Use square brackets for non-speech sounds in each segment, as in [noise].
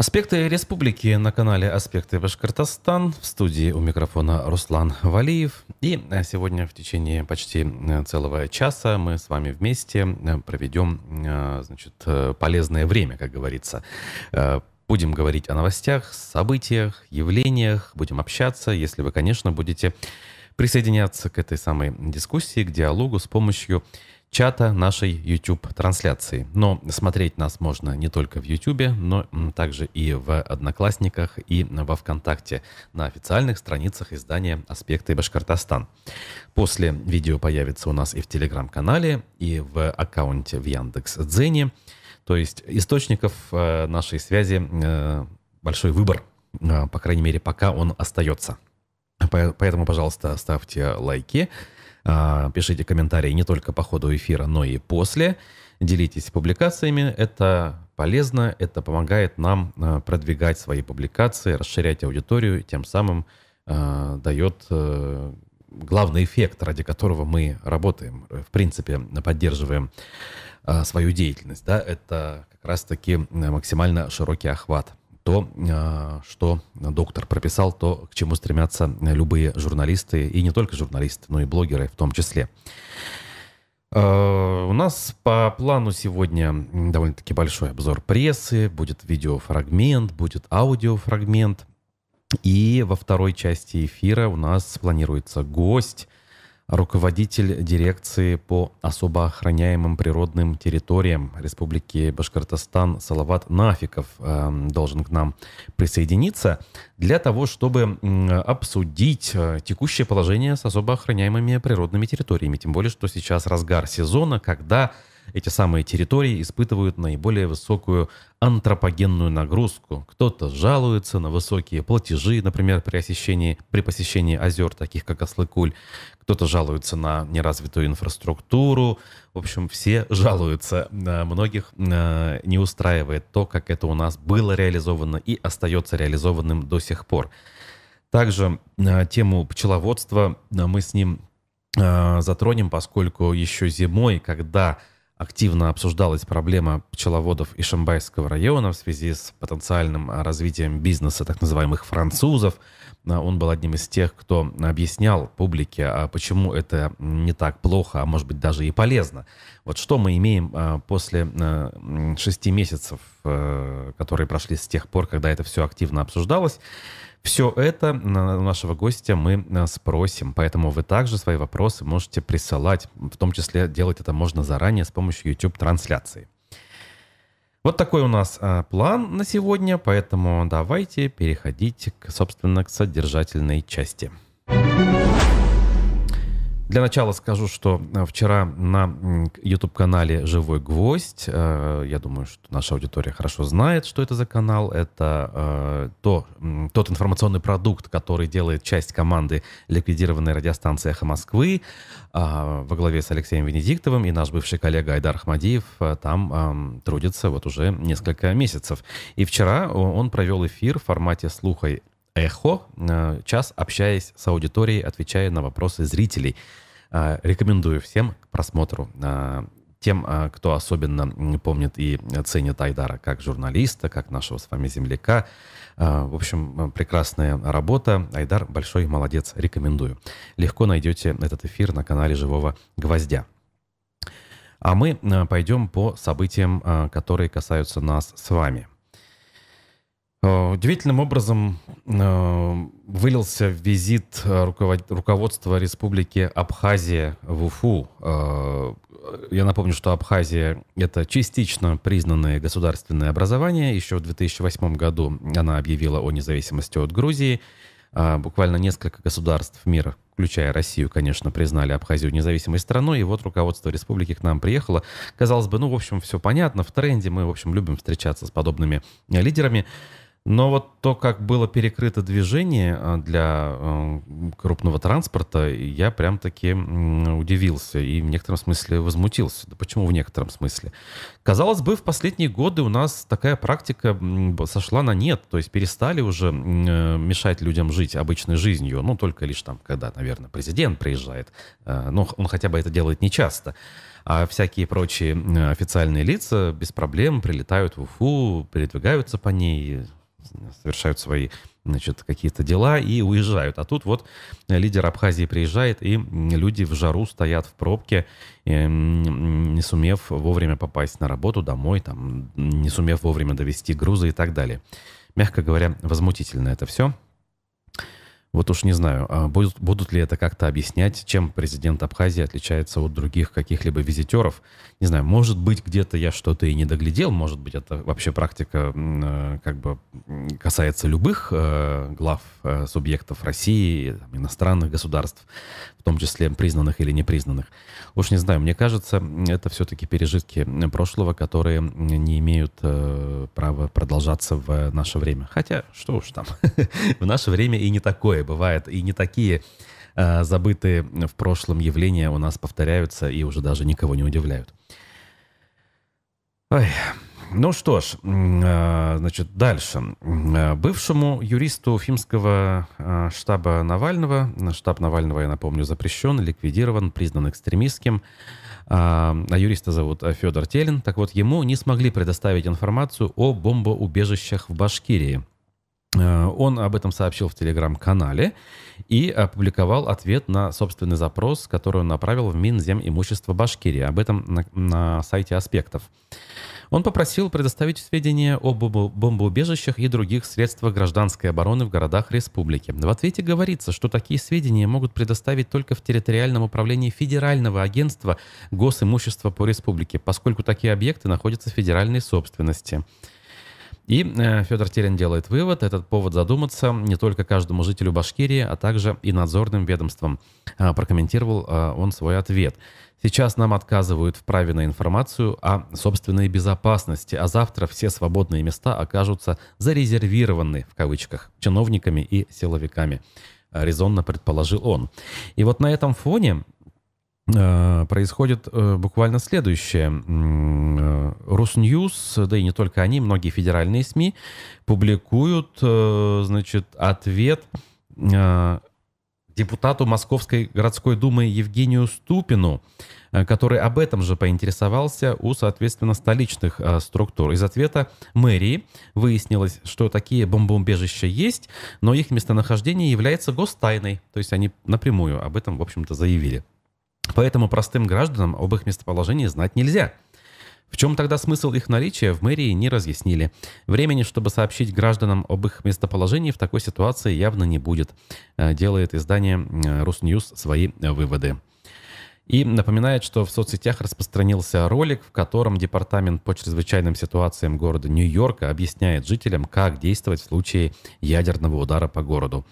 Аспекты республики на канале «Аспекты Башкортостан». В студии у микрофона Руслан Валиев. И э, сегодня в течение почти э, целого часа мы с вами вместе э, проведем значит, полезное время, как говорится. Будем говорить о новостях, событиях, явлениях, будем общаться, если вы, конечно, будете присоединяться к этой самой дискуссии, к диалогу с помощью чата нашей YouTube-трансляции. Но смотреть нас можно не только в YouTube, но также и в Одноклассниках, и во Вконтакте на официальных страницах издания «Аспекты Башкортостан». После видео появится у нас и в Телеграм-канале, и в аккаунте в Яндекс.Дзене. То есть источников э, нашей связи э, большой выбор, э, по крайней мере, пока он остается. Поэтому, пожалуйста, ставьте лайки, пишите комментарии не только по ходу эфира, но и после. Делитесь публикациями. Это полезно, это помогает нам а, продвигать свои публикации, расширять аудиторию, тем самым а, дает э, главный эффект, ради которого мы работаем, в принципе, поддерживаем свою деятельность. Да? Это как раз-таки максимально широкий охват то, а, что доктор прописал, то, к чему стремятся любые журналисты, и не только журналисты, но и блогеры в том числе. А, у нас по плану сегодня довольно-таки большой обзор прессы, будет видеофрагмент, будет аудиофрагмент. И во второй части эфира у нас планируется гость – руководитель дирекции по особо охраняемым природным территориям Республики Башкортостан Салават Нафиков э, должен к нам присоединиться для того, чтобы обсудить э, текущее положение с особо охраняемыми природными территориями. Тем более, что сейчас разгар сезона, когда эти самые территории испытывают наиболее высокую антропогенную нагрузку. Кто-то жалуется на высокие платежи, например, при посещении, при посещении озер, таких как Аслыкуль. Кто-то жалуется на неразвитую инфраструктуру. В общем, все жалуются. Многих э, не устраивает то, как это у нас было реализовано и остается реализованным до сих пор. Также э, тему пчеловодства э, мы с ним затронем, поскольку еще зимой, когда активно обсуждалась проблема пчеловодов Ишимбайского района в связи с потенциальным а, развитием бизнеса так называемых французов. А, он был одним из тех, кто объяснял публике, а почему это не так плохо, а может быть даже и полезно. Вот что мы имеем после шести месяцев, э, которые прошли с тех пор, когда это все активно обсуждалось. Все это у нашего гостя мы э, спросим, поэтому вы также свои вопросы можете присылать, в том числе делать это можно заранее с помощью YouTube-трансляции. Вот такой у нас а, план на сегодня, поэтому давайте переходить, к, собственно, к содержательной части. Для начала скажу, что э, вчера на YouTube-канале «Живой гвоздь», э, я думаю, что наша аудитория хорошо знает, что это за канал. Это э, то, тот информационный продукт, который делает часть команды ликвидированной радиостанции «Эхо Москвы» во главе с Алексеем Венедиктовым и наш бывший коллега Айдар Ахмадиев там трудится вот уже несколько месяцев. И вчера он провел эфир в формате слуха эхо, э, час общаясь с аудиторией, отвечая на вопросы зрителей. Э, рекомендую всем к просмотру. Э, тем, кто особенно помнит и ценит Айдара как журналиста, как нашего с вами земляка. В общем, прекрасная работа. Айдар большой молодец, рекомендую. Легко найдете этот эфир на канале «Живого гвоздя». А мы пойдем по событиям, которые касаются нас с вами. Э, удивительным образом э, вылился визит э, руководства Республики Абхазия в Уфу. Я напомню, что Абхазия — это частично признанное государственное образование. Еще в 2008 году она объявила о независимости от Грузии. Буквально несколько государств мира, включая Россию, конечно, признали Абхазию независимой страной. И вот руководство республики к нам приехало. Казалось бы, ну, в общем, все понятно, в тренде. Мы, в общем, любим встречаться с подобными лидерами. Но вот то, как было перекрыто движение а, для э, крупного транспорта, я прям таки удивился и в некотором смысле возмутился. Да почему в некотором смысле? Казалось бы, в последние годы у нас такая практика сошла на нет, то есть перестали уже э, мешать людям жить обычной жизнью, ну только лишь там, когда, наверное, президент приезжает, э, но он хотя бы это делает нечасто. часто. А всякие прочие официальные лица без проблем прилетают в Уфу, передвигаются по ней, совершают свои значит, какие-то дела и уезжают. А тут вот лидер Абхазии приезжает, и люди в жару стоят в пробке, не сумев вовремя попасть на работу, домой, там, не сумев вовремя довести грузы и так далее. Мягко говоря, возмутительно это все. Вот уж не знаю, а будут, будут ли это как-то объяснять, чем президент Абхазии отличается от других каких-либо визитеров. Не знаю, может быть, где-то я что-то и не доглядел, может быть, это вообще практика э, как бы касается любых э, глав э, субъектов России, иностранных государств, в том числе признанных или непризнанных. Уж не знаю, мне кажется, это все-таки пережитки прошлого, которые не имеют права продолжаться в наше время. Хотя, что уж там, [laughs] в наше время и не такое такое бывает, и не такие э, забытые в прошлом явления у нас повторяются и уже даже никого не удивляют. Ой. Ну что ж, э, значит, дальше. Э, бывшему юристу уфимского э, штаба Навального, штаб Навального, я напомню, запрещен, ликвидирован, признан экстремистским, а юриста зовут Федор Телин. Так вот, ему не смогли предоставить информацию о бомбоубежищах в Башкирии. Э, он об этом сообщил в телеграм-канале и опубликовал ответ на собственный запрос, который он направил в Минзем имущество Башкирии. Об этом на, на сайте Аспектов. Он попросил предоставить сведения об бомбоубежищах и других средствах гражданской обороны в городах республики. В ответе говорится, что такие сведения могут предоставить только в территориальном управлении Федерального агентства госимущества по республике, поскольку такие объекты находятся в федеральной собственности. И э, Федор Терен делает вывод, этот повод задуматься не только каждому жителю Башкирии, а также и надзорным ведомствам. Э, прокомментировал э, он свой ответ. Сейчас нам отказывают в праве на информацию о собственной безопасности, а завтра все свободные места окажутся зарезервированы, в кавычках, чиновниками и силовиками. Резонно предположил он. И вот на этом фоне происходит э, буквально следующее. Э, Русньюз, да и не только они, многие федеральные СМИ публикуют, значит, ответ депутату Московской городской думы Евгению Ступину, который об этом же поинтересовался у, соответственно, столичных структур. Из ответа мэрии выяснилось, что такие бомбоубежища есть, но их местонахождение является гостайной. То есть они напрямую об этом, в общем-то, заявили. Поэтому простым гражданам об их местоположении знать нельзя. В чем тогда смысл их наличия, в мэрии не разъяснили. Времени, чтобы сообщить гражданам об их местоположении в такой ситуации явно не будет, э, делает издание э, Русньюз свои выводы. И напоминает, что в соцсетях распространился ролик, в котором Департамент по чрезвычайным ситуациям города Нью-Йорка объясняет жителям, как действовать в случае ядерного удара по городу.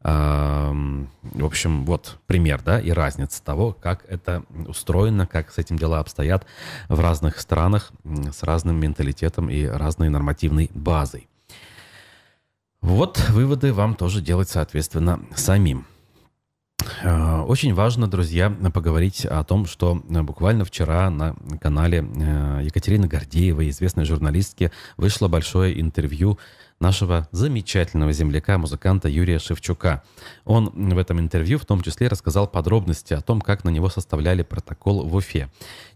В общем, вот пример, да, и разница того, как это устроено, как с этим дела обстоят в разных странах с разным менталитетом и разной нормативной базой. Вот выводы вам тоже делать, соответственно, самим. А, очень важно, друзья, поговорить о том, что буквально вчера на канале э, Екатерины Гордеевой, известной журналистки, вышло большое интервью нашего замечательного земляка, музыканта Юрия Шевчука. Он в этом интервью в том числе рассказал подробности о том, как на него составляли протокол в Уфе.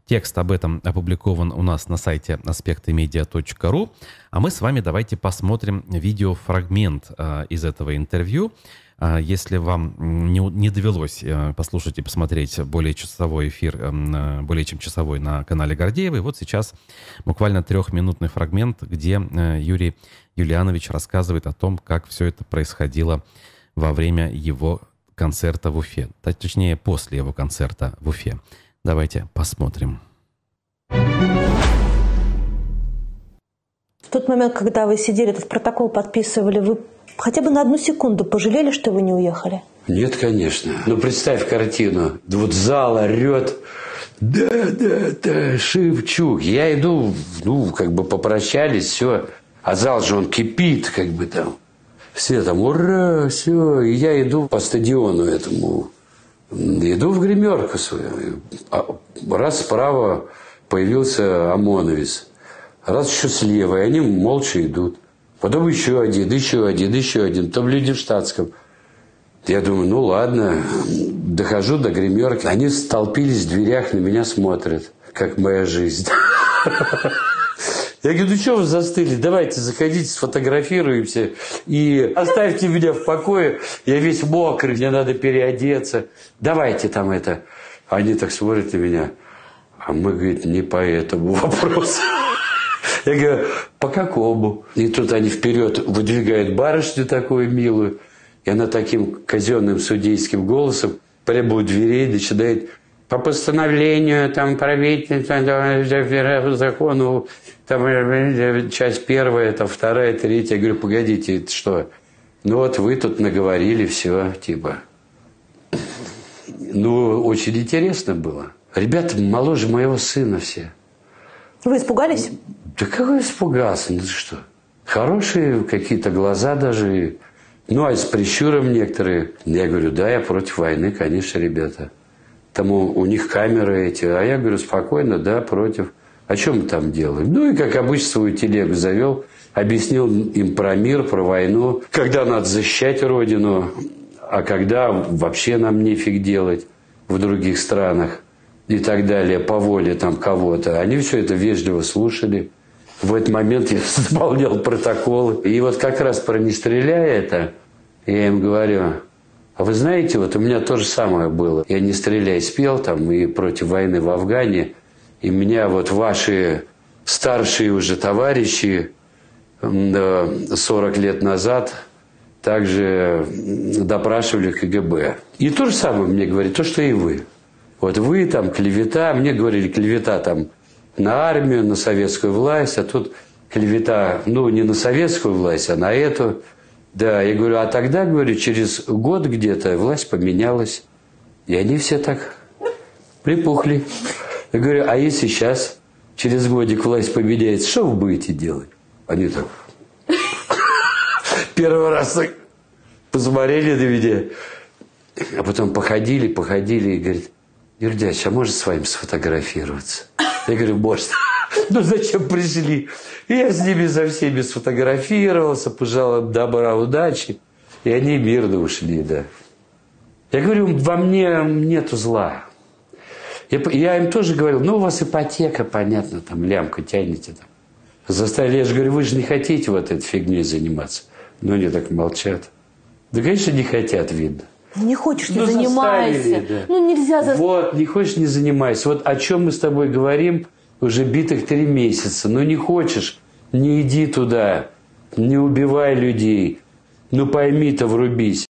Текст об этом опубликован у нас на сайте аспектымедиа.ру. А мы с вами давайте посмотрим видеофрагмент э, из этого интервью. А если вам не, не довелось э, послушать и посмотреть более часовой эфир, эм, более чем часовой на канале Гордеевой, вот сейчас буквально трехминутный фрагмент, где э, Юрий Юлианович рассказывает о том, как все это происходило во время его концерта в Уфе. Точнее, после его концерта в Уфе. Давайте посмотрим. В тот момент, когда вы сидели, этот протокол подписывали, вы хотя бы на одну секунду пожалели, что вы не уехали? Нет, конечно. Ну, представь картину. Вот зал орет. Да, да, да, Шевчук. Я иду, ну, как бы попрощались, все. А зал же он кипит, как бы там. Все там, ура, все. И я иду по стадиону этому. Иду в гримерку свою. А раз справа появился ОМОНовец. Раз еще слева. И они молча идут. Потом еще один, еще один, еще один. Там люди в штатском. Я думаю, ну ладно, дохожу до гримерки. Они столпились в дверях, на меня смотрят, как моя жизнь. Я говорю, ну что вы застыли? Давайте заходите, сфотографируемся и оставьте меня в покое. Я весь мокрый, мне надо переодеться. Давайте там это. Они так смотрят на меня. А мы, говорит, не по этому вопросу. Я говорю, по какому? И тут они вперед выдвигают барышню такую милую. И она таким казенным судейским голосом прямо у дверей начинает по постановлению там правительства закону там часть первая, там вторая, третья. Я говорю, погодите, это что? Ну вот вы тут наговорили все, типа. Ну, очень интересно было. Ребята моложе моего сына все. Вы испугались? Да какой испугался? Ну что? Хорошие какие-то глаза даже. Ну, а с прищуром некоторые. Я говорю, да, я против войны, конечно, ребята. Там у, у них камеры эти. А я говорю, спокойно, да, против. О чем мы там делаем? Ну, и как обычно свою телегу завел. Объяснил им про мир, про войну. Когда надо защищать Родину, а когда вообще нам нефиг делать в других странах и так далее, по воле там кого-то. Они все это вежливо слушали. В этот момент я [laughs] заполнял протоколы. И вот как раз про «не стреляй» это, я им говорю, а вы знаете, вот у меня то же самое было. Я «не стреляй» спел там и против войны в Афгане. И меня вот ваши старшие уже товарищи 40 лет назад также допрашивали КГБ. И то же самое мне говорит, то, что и вы. Вот вы там клевета, мне говорили клевета там на армию, на советскую власть, а тут клевета, ну, не на советскую власть, а на эту. Да, я говорю, а тогда, говорю, через год где-то власть поменялась. И они все так припухли. Я говорю, а если сейчас, через годик власть поменяется, что вы будете делать? Они так [coughs] первый раз посмотрели на меня, а потом походили, походили и говорят, Юрдяч, а может с вами сфотографироваться? Я говорю, может. [laughs] Ну зачем пришли? И я с ними за всеми сфотографировался, пожелал им добра, удачи. И они мирно ушли, да. Я говорю, во мне нету зла. Я, я им тоже говорил, ну у вас ипотека, понятно, там лямка тянете. Там. Заставили, я же говорю, вы же не хотите вот этой фигней заниматься. Но они так молчат. Да, конечно, не хотят, видно. Не хочешь, не Ну, занимайся. да. Ну нельзя за... Вот, не хочешь, не занимайся. Вот о чем мы с тобой говорим уже битых три месяца. Ну не хочешь, не иди туда, не убивай людей. Ну пойми-то, врубись.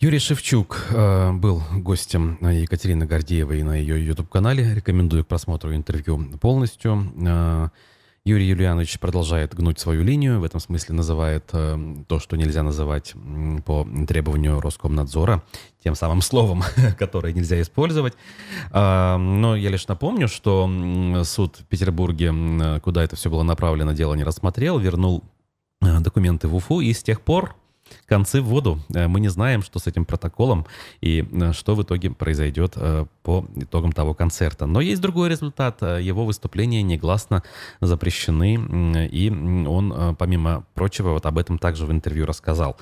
Юрий Шевчук э, был гостем Екатерины Гордеевой на ее YouTube-канале. Рекомендую к просмотру интервью полностью. Э, Юрий Юлианович продолжает гнуть свою линию, в этом смысле называет э, то, что нельзя называть по требованию Роскомнадзора, тем самым словом, [laughs] которое нельзя использовать. А, но я лишь напомню, что суд в Петербурге, куда это все было направлено, дело не рассмотрел, вернул э, документы в Уфу, и с тех пор концы в воду. Э, Мы не знаем, что с этим протоколом и э, что в итоге произойдет э, по итогам того концерта. Но есть другой результат. Его выступления негласно запрещены, и он, помимо прочего, вот об этом также в интервью рассказал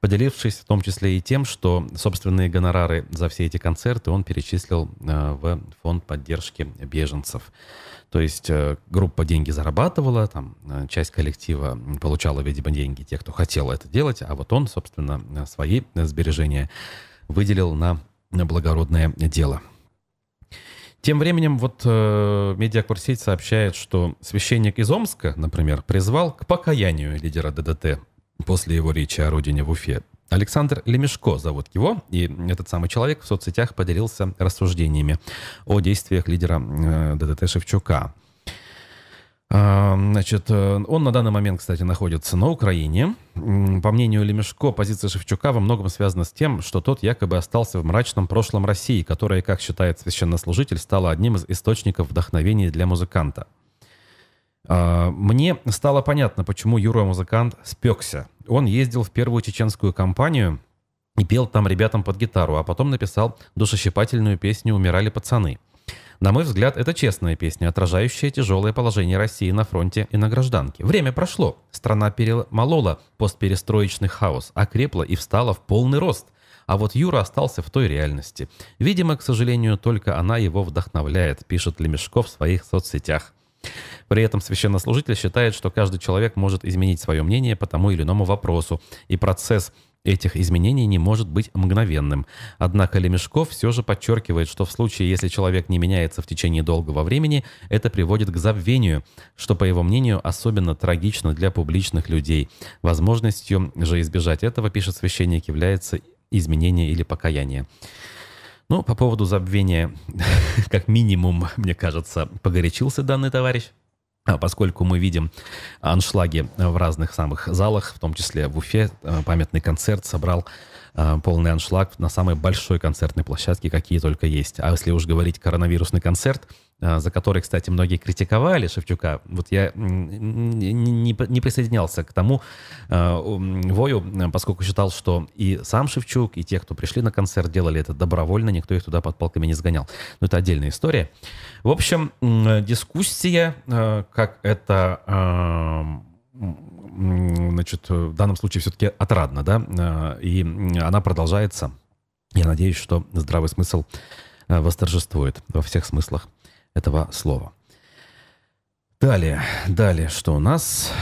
поделившись в том числе и тем, что собственные гонорары за все эти концерты он перечислил э, в фонд поддержки беженцев. То есть э, группа деньги зарабатывала, там э, часть коллектива получала, видимо, деньги тех, кто хотел это делать, а вот он, собственно, свои сбережения выделил на благородное дело. Тем временем вот э, медиакурсеть сообщает, что священник из Омска, например, призвал к покаянию лидера ДДТ после его речи о родине в Уфе. Александр Лемешко зовут его, и этот самый человек в соцсетях поделился рассуждениями о действиях лидера э, ДДТ Шевчука. А, Значит, э, он на данный момент, кстати, находится на Украине. По мнению Лемешко, позиция Шевчука во многом связана с тем, что тот якобы остался в мрачном прошлом России, которая, как считает священнослужитель, стала одним из источников вдохновения для музыканта. А, Мне стало понятно, почему Юра-музыкант спекся. Он ездил в первую чеченскую кампанию и пел там ребятам под гитару, а потом написал душещипательную песню «Умирали пацаны». На мой взгляд, это честная песня, отражающая тяжелое положение России на фронте и на гражданке. Время прошло. Страна перемолола постперестроечный хаос, окрепла и встала в полный рост. А вот Юра остался в той реальности. Видимо, к сожалению, только она его вдохновляет, пишет Лемешков в своих соцсетях. При этом священнослужитель считает, что каждый человек может изменить свое мнение по тому или иному вопросу, и процесс этих изменений не может быть мгновенным. Однако Лемешков все же подчеркивает, что в случае, если человек не меняется в течение долгого времени, это приводит к забвению, что, по его мнению, особенно трагично для публичных людей. Возможностью же избежать этого, пишет священник, является изменение или покаяние. Ну, по поводу забвения, [laughs] как минимум, мне кажется, погорячился данный товарищ. А поскольку мы видим аншлаги в разных самых залах, в том числе в Уфе, э, памятный концерт собрал полный аншлаг на самой большой концертной площадке, какие только есть. А если уж говорить коронавирусный концерт – а, за который, кстати, многие критиковали Шевчука. Вот я не, присоединялся к тому э, вою, поскольку считал, что и сам Шевчук, и те, кто пришли на концерт, делали это добровольно, никто их туда под палками не сгонял. Но это отдельная история. В общем, дискуссия, э, как это... Э, значит, в данном случае все-таки отрадно, да, и она продолжается. Я надеюсь, что здравый смысл восторжествует во всех смыслах этого слова. Далее, далее, что у нас?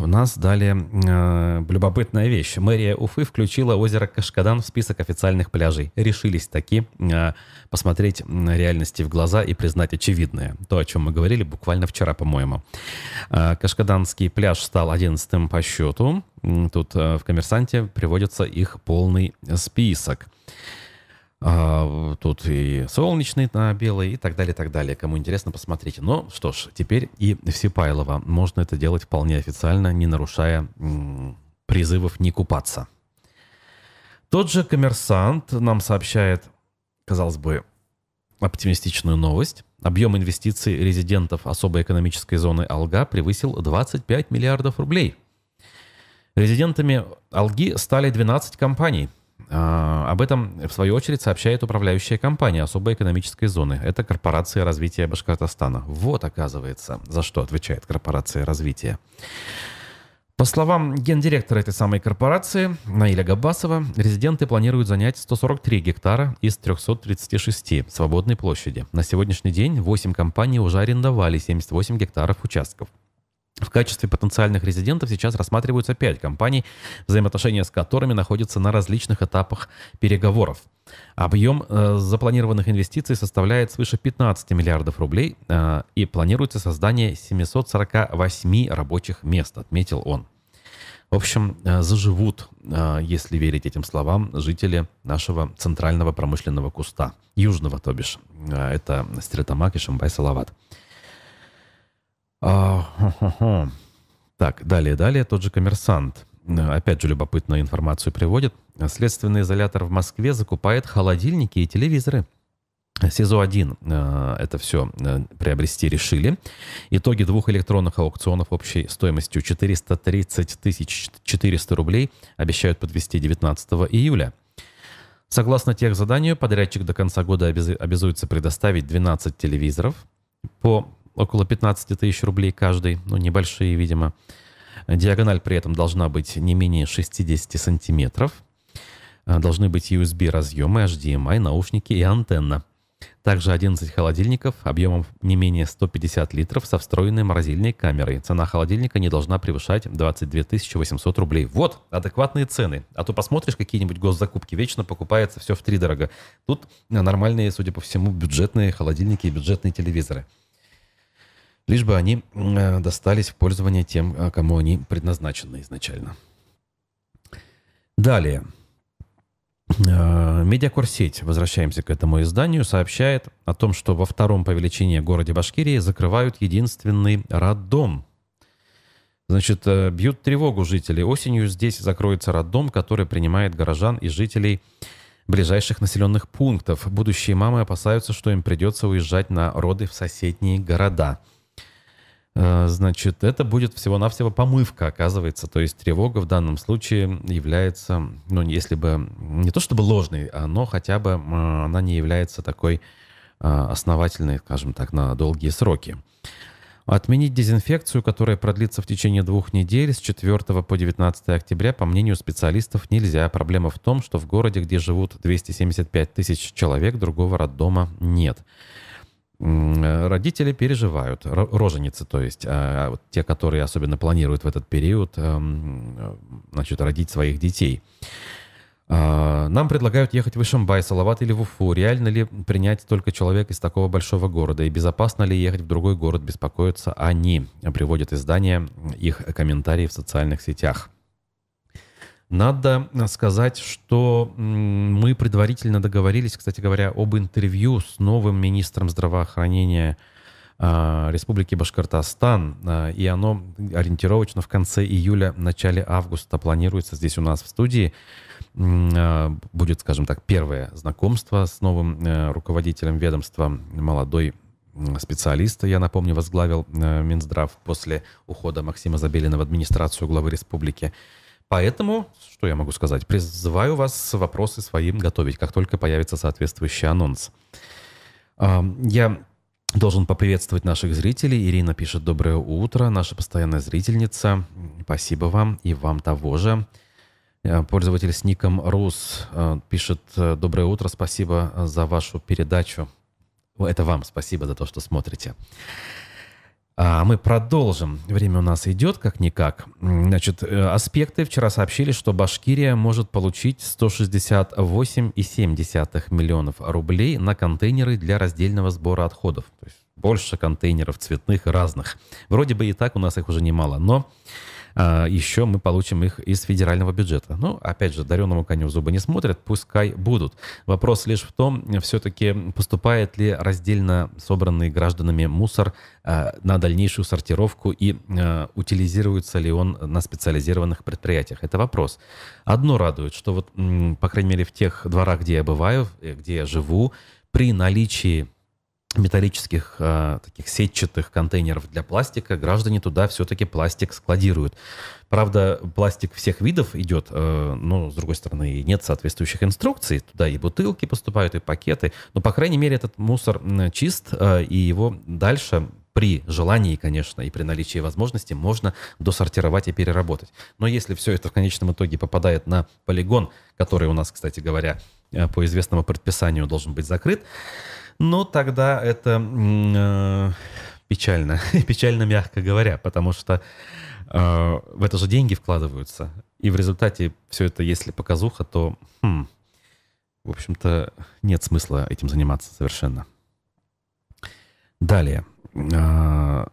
У нас далее э, любопытная вещь. Мэрия Уфы включила озеро Кашкадан в список официальных пляжей. Решились таки э, посмотреть реальности в глаза и признать очевидное. То, о чем мы говорили буквально вчера, по-моему. Э, Кашкаданский пляж стал одиннадцатым по счету. Тут э, в «Коммерсанте» приводится их полный список. А, тут и солнечный на белый и так далее, и так далее. Кому интересно, посмотрите. Но что ж, теперь и в Сипайлово можно это делать вполне официально, не нарушая призывов не купаться. Тот же коммерсант нам сообщает, казалось бы, оптимистичную новость. Объем инвестиций резидентов особой экономической зоны Алга превысил 25 миллиардов рублей. Резидентами Алги стали 12 компаний – об этом, в свою очередь, сообщает управляющая компания особой экономической зоны. Это корпорация развития Башкортостана. Вот, оказывается, за что отвечает корпорация развития. По словам гендиректора этой самой корпорации, Наиля Габасова, резиденты планируют занять 143 гектара из 336 свободной площади. На сегодняшний день 8 компаний уже арендовали 78 гектаров участков. В качестве потенциальных резидентов сейчас рассматриваются пять компаний, взаимоотношения с которыми находятся на различных этапах переговоров. Объем э, запланированных инвестиций составляет свыше 15 миллиардов рублей э, и планируется создание 748 рабочих мест, отметил он. В общем, э, заживут, э, если верить этим словам, жители нашего центрального промышленного куста, южного, то бишь. Э, это Стрелтамак и Шамбай-Салават. А, так, далее, далее, тот же коммерсант. Опять же, любопытную информацию приводит. Следственный изолятор в Москве закупает холодильники и телевизоры. СИЗО-1 э, это все э, приобрести решили. Итоги двух электронных аукционов общей стоимостью 430 тысяч 400 рублей обещают подвести 19 июля. Согласно тех заданию, подрядчик до конца года обязуется предоставить 12 телевизоров по около 15 тысяч рублей каждый, ну, небольшие, видимо. Диагональ при этом должна быть не менее 60 сантиметров. А, должны быть USB-разъемы, HDMI, наушники и антенна. Также 11 холодильников объемом не менее 150 литров со встроенной морозильной камерой. Цена холодильника не должна превышать 22 800 рублей. Вот адекватные цены. А то посмотришь какие-нибудь госзакупки, вечно покупается все в три дорого. Тут нормальные, судя по всему, бюджетные холодильники и бюджетные телевизоры лишь бы они э, достались в пользование тем, э, кому они предназначены изначально. Далее. Э, медиакурсеть, возвращаемся к этому изданию, сообщает о том, что во втором по величине городе Башкирии закрывают единственный роддом. Значит, бьют тревогу жители. Осенью здесь закроется роддом, который принимает горожан и жителей ближайших населенных пунктов. Будущие мамы опасаются, что им придется уезжать на роды в соседние города. Э, значит, это будет всего-навсего помывка, оказывается. То есть тревога в данном случае является, ну, если бы, не то чтобы ложной, но хотя бы она не является такой основательный, скажем так, на долгие сроки. Отменить дезинфекцию, которая продлится в течение двух недель с 4 по 19 октября, по мнению специалистов, нельзя. Проблема в том, что в городе, где живут 275 тысяч человек, другого роддома нет. Родители переживают, роженицы, то есть, а вот те, которые особенно планируют в этот период, эм, значит, родить своих детей. А, нам предлагают ехать в Ишимбай, Салават или в Уфу. Реально ли принять только человек из такого большого города? И безопасно ли ехать в другой город, беспокоятся они? Приводят издание их комментарии в социальных сетях. Надо сказать, что мы предварительно договорились, кстати говоря, об интервью с новым министром здравоохранения а, Республики Башкортостан, а, и оно ориентировочно в конце июля, начале августа планируется здесь у нас в студии. А, будет, скажем так, первое знакомство с новым э, руководителем ведомства, молодой специалист, я напомню, возглавил э, Минздрав после ухода Максима Забелина в администрацию главы республики. Поэтому, что я могу сказать, призываю вас вопросы своим готовить, как только появится соответствующий анонс. Я должен поприветствовать наших зрителей. Ирина пишет «Доброе утро», наша постоянная зрительница. Спасибо вам и вам того же. Э, пользователь с ником Рус э, пишет э, «Доброе утро, спасибо за вашу передачу». Это вам спасибо за то, что смотрите. А мы продолжим. Время у нас идет как-никак. Значит, аспекты вчера сообщили, что Башкирия может получить 168,7 миллионов рублей на контейнеры для раздельного сбора отходов. То есть больше контейнеров цветных разных. Вроде бы и так у нас их уже немало, но еще мы получим их из федерального бюджета. Ну, опять же, дареному коню в зубы не смотрят, пускай будут. Вопрос лишь в том, все-таки поступает ли раздельно собранный гражданами мусор а, на дальнейшую сортировку и а, утилизируется ли он на специализированных предприятиях. Это вопрос. Одно радует, что вот, по крайней мере, в тех дворах, где я бываю, э, где я живу, при наличии металлических э, таких сетчатых контейнеров для пластика, граждане туда все-таки пластик складируют. Правда, пластик всех видов идет, э, но, с другой стороны, нет соответствующих инструкций. Туда и бутылки поступают, и пакеты. Но, по крайней мере, этот мусор чист, э, и его дальше при желании, конечно, и при наличии возможности можно досортировать и переработать. Но если все это в конечном итоге попадает на полигон, который у нас, кстати говоря, по известному предписанию должен быть закрыт, но тогда это э, печально, [laughs] печально мягко говоря, потому что э, в это же деньги вкладываются. И в результате все это, если показуха, то, хм, в общем-то, нет смысла этим заниматься совершенно. Далее. Э,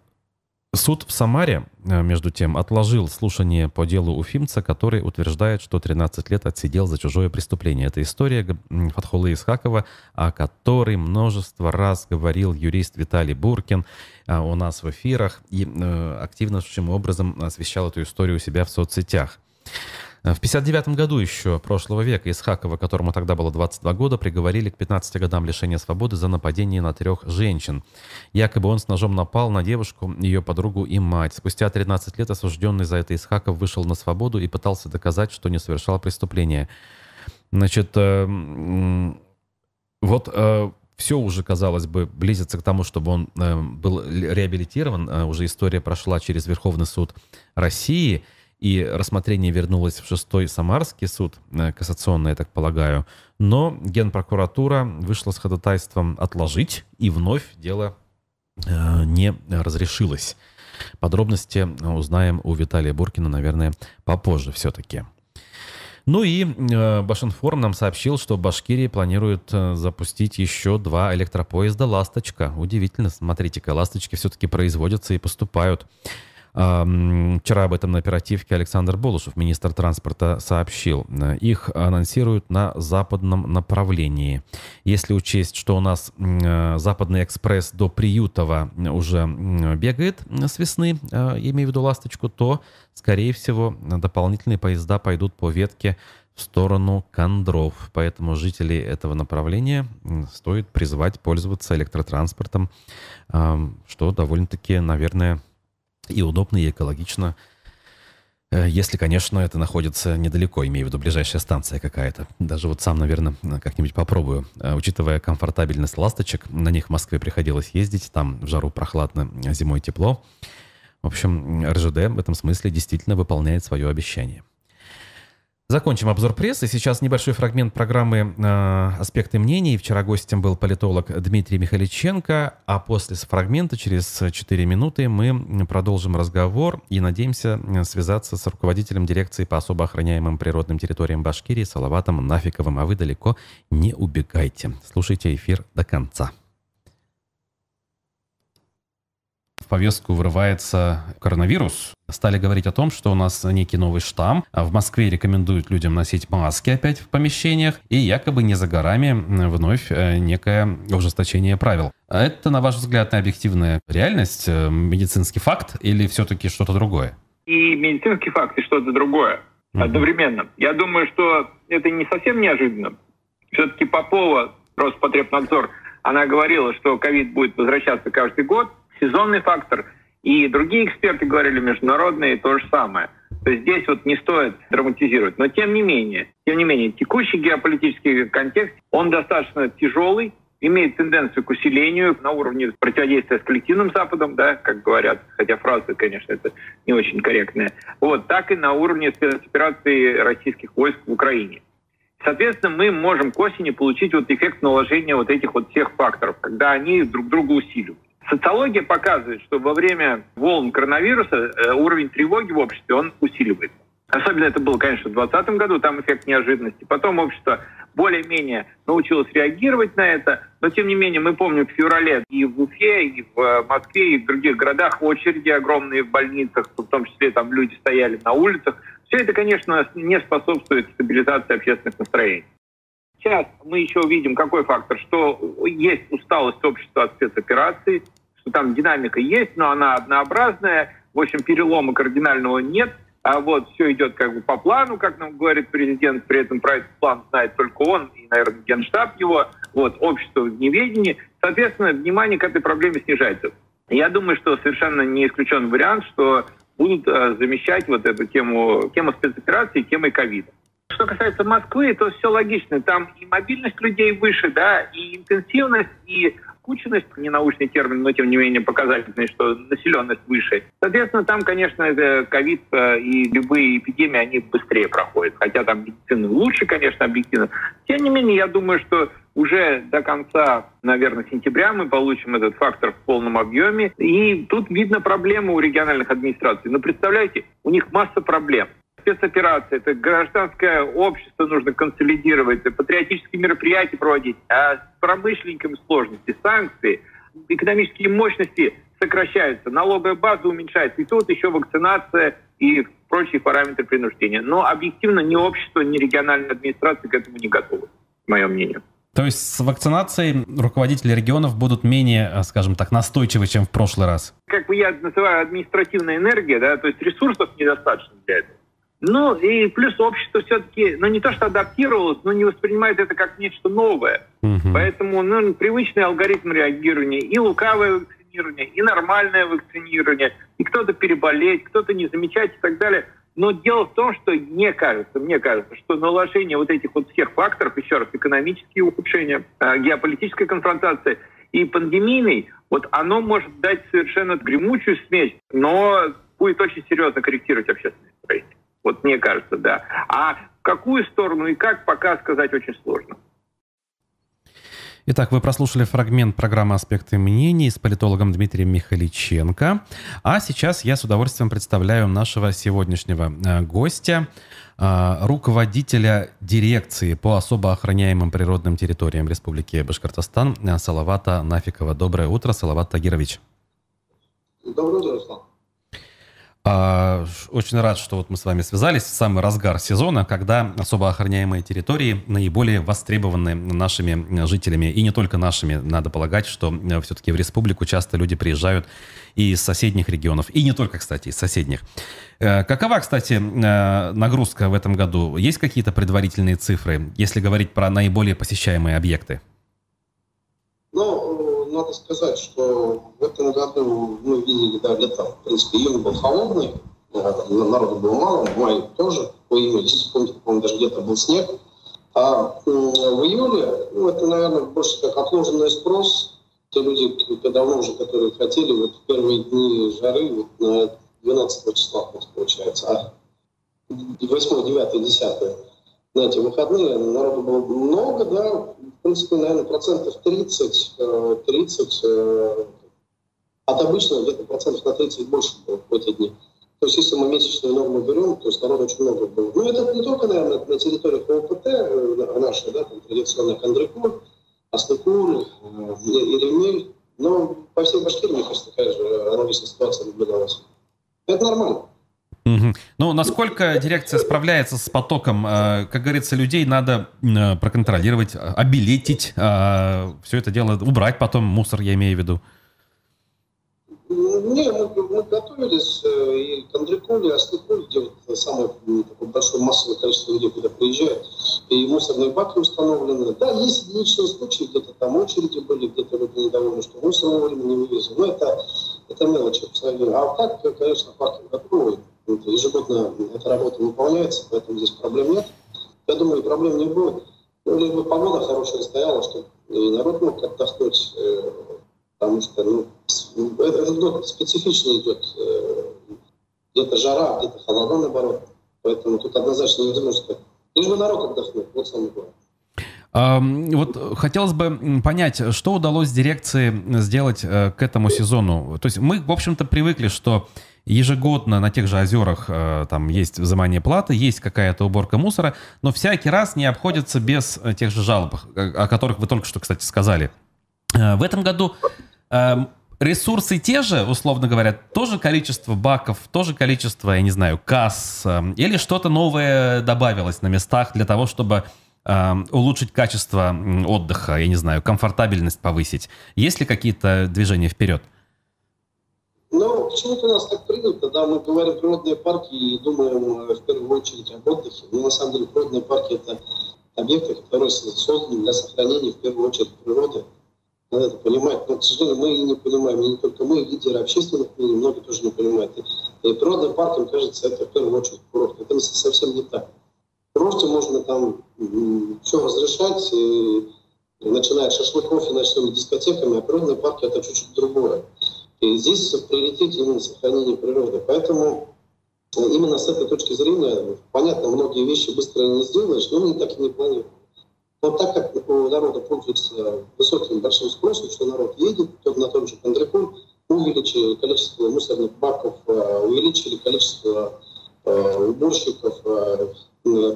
Суд в Самаре, э, между тем, отложил слушание по делу уфимца, который утверждает, что 13 лет отсидел за чужое преступление. Это история Фатхулы Исхакова, о которой множество раз говорил юрист Виталий Буркин э, у нас в эфирах и э, активнейшим образом освещал эту историю у себя в соцсетях. Э, в 59 году еще прошлого века Исхакова, которому тогда было 22 года, приговорили к 15 годам лишения свободы за нападение на трех женщин. Якобы он с ножом напал на девушку, ее подругу и мать. Спустя 13 лет осужденный за это Исхаков вышел на свободу и пытался доказать, что не совершал преступления. Значит, э, вот э, все уже, казалось бы, близится к тому, чтобы он был реабилитирован. Уже история прошла через Верховный суд России – и рассмотрение вернулось в шестой Самарский суд, э, кассационный, я так полагаю. Но Генпрокуратура вышла с ходатайством отложить, и вновь дело э, не разрешилось. Подробности узнаем у Виталия Буркина, наверное, попозже все-таки. Ну и э, Башинформ нам сообщил, что Башкирия планирует э, запустить еще два электропоезда «Ласточка». Удивительно, смотрите-ка, «Ласточки» все-таки производятся и поступают. Вчера об этом на оперативке Александр Болушев, министр транспорта, сообщил. Их анонсируют на западном направлении. Если учесть, что у нас э, западный экспресс до Приютова уже бегает с весны, э, имею в виду «Ласточку», то, скорее всего, дополнительные поезда пойдут по ветке в сторону Кондров. Поэтому жителей этого направления стоит призвать пользоваться электротранспортом, что довольно-таки, наверное, и удобно, и экологично. Э, если, конечно, это находится недалеко, имею в виду ближайшая станция какая-то. Даже вот сам, наверное, как-нибудь попробую. Э, учитывая комфортабельность ласточек, на них в Москве приходилось ездить, там в жару прохладно, зимой тепло. В общем, РЖД в этом смысле действительно выполняет свое обещание. Закончим обзор прессы. Сейчас небольшой фрагмент программы э, «Аспекты мнений». Вчера гостем был политолог Дмитрий Михаличенко, а после фрагмента, через 4 минуты, мы продолжим разговор и надеемся связаться с руководителем дирекции по особо охраняемым природным территориям Башкирии Салаватом Нафиковым. А вы далеко не убегайте. Слушайте эфир до конца. В повестку врывается коронавирус. Стали говорить о том, что у нас некий новый штамм. В Москве рекомендуют людям носить маски опять в помещениях. И якобы не за горами вновь э, некое ужесточение правил. А это, на ваш взгляд, объективная реальность, э, медицинский факт или все-таки что-то другое? И медицинский факт, и что-то другое угу. одновременно. Я думаю, что это не совсем неожиданно. Все-таки Попова, Роспотребнадзор, она говорила, что ковид будет возвращаться каждый год сезонный фактор. И другие эксперты говорили, международные, то же самое. То есть здесь вот не стоит драматизировать. Но тем не менее, тем не менее, текущий геополитический контекст, он достаточно тяжелый, имеет тенденцию к усилению на уровне противодействия с коллективным Западом, да, как говорят, хотя фраза, конечно, это не очень корректная, вот, так и на уровне спецоперации российских войск в Украине. Соответственно, мы можем к осени получить вот эффект наложения вот этих вот всех факторов, когда они друг друга усиливают. Социология показывает, что во время волн коронавируса э, уровень тревоги в обществе он усиливается. Особенно это было, конечно, в 2020 году, там эффект неожиданности. Потом общество более-менее научилось реагировать на это, но тем не менее мы помним в феврале и в Уфе, и в э, Москве, и в других городах очереди огромные в больницах, в том числе там люди стояли на улицах. Все это, конечно, не способствует стабилизации общественных настроений. Сейчас мы еще увидим какой фактор, что есть усталость общества от спецопераций, там динамика есть, но она однообразная, в общем, перелома кардинального нет, а вот все идет как бы по плану, как нам говорит президент, при этом про этот план знает только он и, наверное, генштаб его, вот, общество в неведении. Соответственно, внимание к этой проблеме снижается. Я думаю, что совершенно не исключен вариант, что будут э, замещать вот эту тему, тему спецоперации темой ковида. Что касается Москвы, то все логично. Там и мобильность людей выше, да, и интенсивность, и скученность, не научный термин, но тем не менее показательный, что населенность выше. Соответственно, там, конечно, ковид э, и любые эпидемии, они быстрее проходят. Хотя там медицина лучше, конечно, объективно. Тем не менее, я думаю, что уже до конца, наверное, сентября мы получим этот фактор в полном объеме. И тут видно проблему у региональных администраций. Но представляете, у них масса проблем спецоперации, это гражданское общество нужно консолидировать, патриотические мероприятия проводить, а с промышленниками сложности, санкции, экономические мощности сокращаются, налоговая база уменьшается, и тут еще вакцинация и прочие параметры принуждения. Но объективно ни общество, ни региональная администрация к этому не готовы, мое мнение. То есть с вакцинацией руководители регионов будут менее, э, скажем так, настойчивы, чем в прошлый раз? Как бы я называю административная энергия, да, то есть ресурсов недостаточно для этого. Ну, и плюс общество все-таки, ну, не то что адаптировалось, но не воспринимает это как нечто новое. Угу. Поэтому, ну, привычный алгоритм реагирования, и лукавое вакцинирование, и нормальное вакцинирование, и кто-то переболеть, кто-то не замечать и так далее. Но дело в том, что мне кажется, мне кажется, что наложение вот этих вот всех факторов, еще раз, экономические ухудшения, э, геополитическая конфронтация и пандемийный, вот оно может дать совершенно гремучую смесь, но будет очень серьезно корректировать общественное настроение. Вот мне кажется, да. А в какую сторону и как, пока сказать очень сложно. Итак, вы прослушали фрагмент программы «Аспекты мнений» с политологом Дмитрием Михаличенко. А сейчас я с удовольствием представляю нашего сегодняшнего э, гостя, э, руководителя дирекции по особо охраняемым природным территориям Республики Башкортостан э, Салавата Нафикова. Доброе утро, Салават Тагирович. Доброе утро, Руслан. А, очень рад, что вот мы с вами связались в самый разгар сезона, когда особо охраняемые территории наиболее востребованы нашими жителями. И не только нашими. Надо полагать, что э, все-таки в республику часто люди приезжают и из соседних регионов. И не только, кстати, из соседних. Э, какова, кстати, э, нагрузка в этом году? Есть какие-то предварительные цифры, если говорить про наиболее посещаемые объекты? Ну, надо сказать, что в этом году мы видели, да, лето, в принципе, июнь был холодный, народу было мало, в мае тоже, по июню, если помните, по-моему, даже где-то был снег. А в июле, ну, это, наверное, больше как отложенный спрос. Те люди, давно уже, которые хотели, вот в первые дни жары, вот на 12 числа, получается, а 8, 9, 10 на эти выходные народу было много, да, принципе, наверное, процентов 30, 30 э, э, от обычного где-то процентов на 30 больше было в эти дни. То есть, если мы месячную норму берем, то есть народу очень много было. Ну, это не только, наверное, на территории ОПТ э, нашей, да, там, традиционная Кандрыкур, Аслыкур, Иремель, но по всей Башкирии, мне кажется, такая же аналогичная ситуация наблюдалась. Это нормально. Угу. Ну, насколько дирекция справляется с потоком, э, как говорится, людей надо э, проконтролировать, обилетить, все это дело убрать потом, мусор я имею в виду. Не, мы, мы готовились, э, и к Андрекуле, и Осликуле, где вот самое такое большое массовое количество людей, куда приезжают, и мусорные баки установлены. Да, есть единичные случаи, где-то там очереди были, где-то люди недовольны, что мусор вовремя не вывезли. Но это, это мелочи абсолютно. А так, конечно, парки готовы. Ежегодно эта работа выполняется, поэтому здесь проблем нет. Я думаю, проблем не будет. Ну, либо погода хорошая стояла, чтобы и народ мог отдохнуть, э, потому что ну, этот год специфично идет. Э, где-то жара, где-то холода, наоборот. Поэтому тут однозначно не можно сказать. Лишь бы народ отдохнул, вот самое главное. Вот хотелось бы понять, что удалось дирекции сделать э, к этому сезону. То есть мы, в общем-то, привыкли, что ежегодно на тех же озерах э, там есть взимание платы, есть какая-то уборка мусора, но всякий раз не обходится без тех же жалоб, о которых вы только что, кстати, сказали. В этом году эм, ресурсы те же, условно говоря, тоже количество баков, тоже количество, я не знаю, касс, эм, или что-то новое добавилось на местах для того, чтобы э, улучшить качество отдыха, я не знаю, комфортабельность повысить. Есть ли какие-то движения вперед? Ну, почему-то у нас так принято, да, мы говорим природные парки и думаем э, в первую очередь об отдыхе. Но на самом деле природные парки – это объекты, которые созданы для сохранения в первую очередь природы – надо это понимать. Но, к сожалению, мы не понимаем, и не только мы, лидеры общественных мнений, многие тоже не понимают. И, и природный парк, им кажется, это в первую очередь курорт. Это совсем не так. В курорте можно там все разрешать, и, начиная от шашлыков и ночными дискотеками, а природный парк это чуть-чуть другое. И здесь в приоритете именно сохранение природы. Поэтому именно с этой точки зрения, понятно, многие вещи быстро не сделаешь, но мы так и не планируем. Но так как у народа пользуется высоким большим спросом, что народ едет, то на том же Кондратюр увеличили количество мусорных баков, э, увеличили количество э, уборщиков. Э,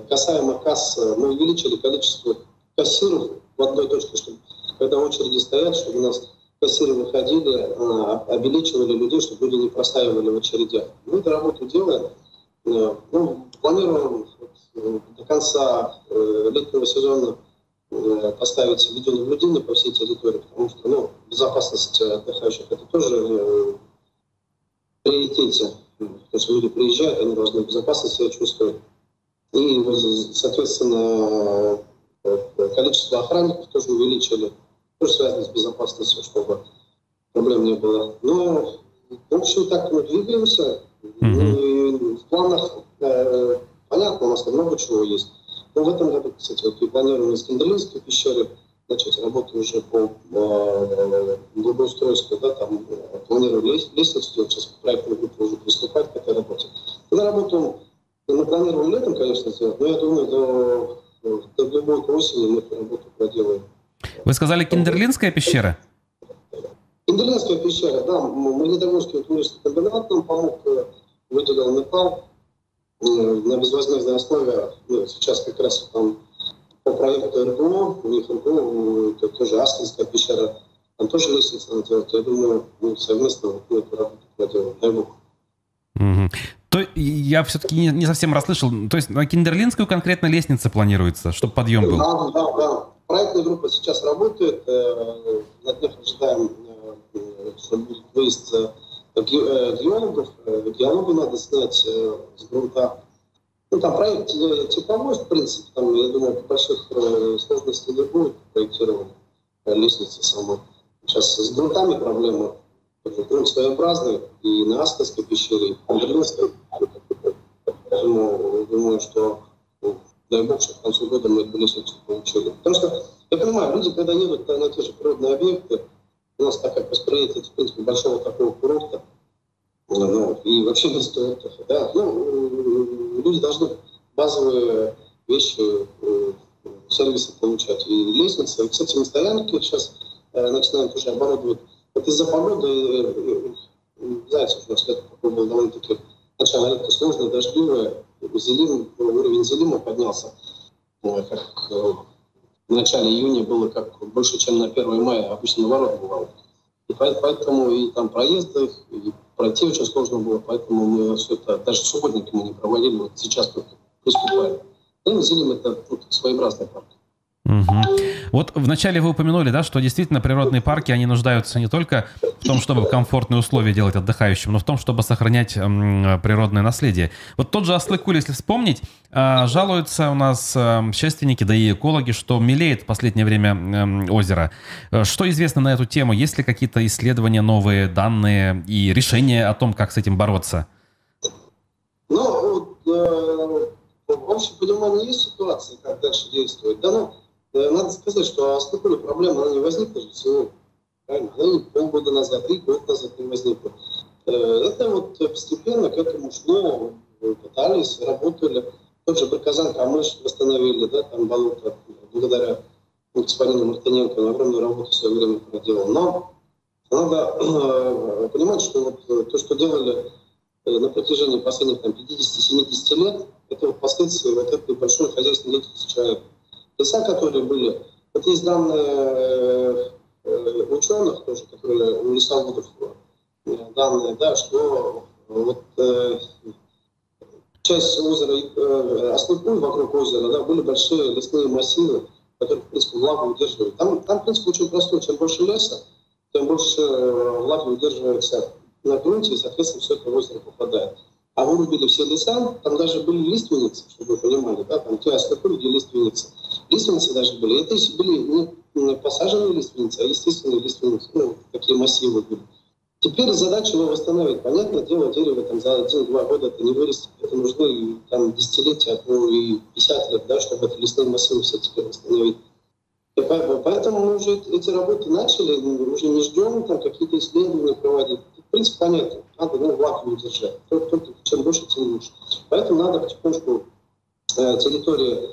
касаемо касс, мы увеличили количество кассиров в одной точке, чтобы когда очереди стоят, чтобы у нас кассиры выходили, обеличивали людей, чтобы люди не простаивали в очередях. Мы эту работу делаем. Ну, планируем до конца летнего сезона Э, поставить видеонаблюдение по всей территории, потому что ну, безопасность отдыхающих это тоже э, приоритете. Потому что люди приезжают, они должны безопасно себя чувствовать. И, соответственно, э, количество охранников тоже увеличили, связано с безопасностью, чтобы проблем не было. Но, в общем, так мы двигаемся. Mm-hmm. И в планах, э, понятно, у нас там много чего есть. Но ну, в этом году, кстати, вот мы планируем из Кендерлинской пещеры начать работу уже по э, благоустройству, да, там э, планируем лестницу сейчас проектная группа уже приступает к этой работе. Мы работу мы планируем летом, конечно, сделать, но я думаю, до, до глубокой осени мы эту работу проделаем. Вы сказали Кендерлинская пещера? Кендерлинская пещера, да. Магнитогорский вот, университет комбинат нам помог, э, выделил металл, на безвозмездной основе, ну, сейчас как раз там по проекту РГО, у них РГО, это тоже Аскинская пещера, там тоже лестница делать. Я думаю, мы совместно вот, мы эту работу проделаем. Дай бог. Угу. То я все-таки не, не совсем расслышал. То есть на Киндерлинскую конкретно лестница планируется, чтобы подъем был? Да, да, да. Проектная группа сейчас работает. Э, на днях ожидаем, э, что будет выезд геологов, геологу надо снять с грунта. Ну, там проект тепловой, в принципе, там, я думаю, больших сложностей не будет проектирования лестницы самой. Сейчас с грунтами проблемы. Грунт своеобразный и на Аскарской пещере, и в Берлинской. думаю, что ну, дай бог, что к концу года мы эту лестницу получили. Потому что, я понимаю, люди, когда едут на те же природные объекты, у нас так как восприятие, в принципе, большого такого курорта, ну, и вообще место отдыха, да, ну, люди должны базовые вещи, э, сервисы получать. И лестницы, и, кстати, на стоянке сейчас э, начинаем тоже оборудовать. Вот из-за погоды, э, знаете, у нас лето такое было довольно-таки начало лета сложное, дождливое, зелим, уровень зелима поднялся. Как в начале июня было как больше, чем на 1 мая обычно наоборот бывало. И поэтому и там проезды, и пройти очень сложно было, поэтому мы все это, даже субботники мы не проводили, вот сейчас только приступаем. И на Зелим это ну, своеобразный парк. Угу. Вот вначале вы упомянули, да, что действительно природные парки, они нуждаются не только в том, чтобы комфортные условия делать отдыхающим, но в том, чтобы сохранять природное наследие. Вот тот же Аслыкуль, если вспомнить, э, жалуются у нас э, общественники, да и экологи, что мелеет в последнее время э, озеро. Что известно на эту тему? Есть ли какие-то исследования, новые данные и решения о том, как с этим бороться? Ну, э, в общем понимании есть ситуация, как дальше действовать. Да, ну, надо сказать, что с такой проблемой она не возникла всего. Правильно? Она не полгода назад, и год назад не возникла. Э, это вот постепенно к этому шло, пытались, работали. Тот же Барказан Камыш восстановили, да, там болото, благодаря господину Мартыненко, огромную работу в свое время проделал. Но надо э, понимать, что вот то, что делали э, на протяжении последних там, 50-70 лет, это вот последствия вот этой большой хозяйственной деятельности человека леса, которые были. Вот есть данные э, э, ученых тоже, которые у лесоводов э, данные, да, что вот часть озера э, Ослыкуль вокруг озера, да, были большие лесные массивы, которые, в принципе, влагу удерживают. Там, там, в принципе, очень простой. Чем больше леса, тем больше влаги удерживается на грунте, и, соответственно, все это в озеро попадает а вырубили все леса, там даже были лиственницы, чтобы вы понимали, да, там те ослепы, где лиственницы. Лиственницы даже были. Это были не, не посаженные лиственницы, а естественные лиственницы, ну, такие массивы были. Теперь задача его восстановить. Понятное дело, дерево там за один-два года это не вырастет. Это нужны там десятилетия, то и 50 лет, да, чтобы это лесные массивы все теперь восстановить. И поэтому мы уже эти работы начали, уже не ждем там какие-то исследования проводить. В принципе, понятно, надо ну, вакуум держать. Только, только чем больше, тем лучше. Поэтому надо потихоньку э, территории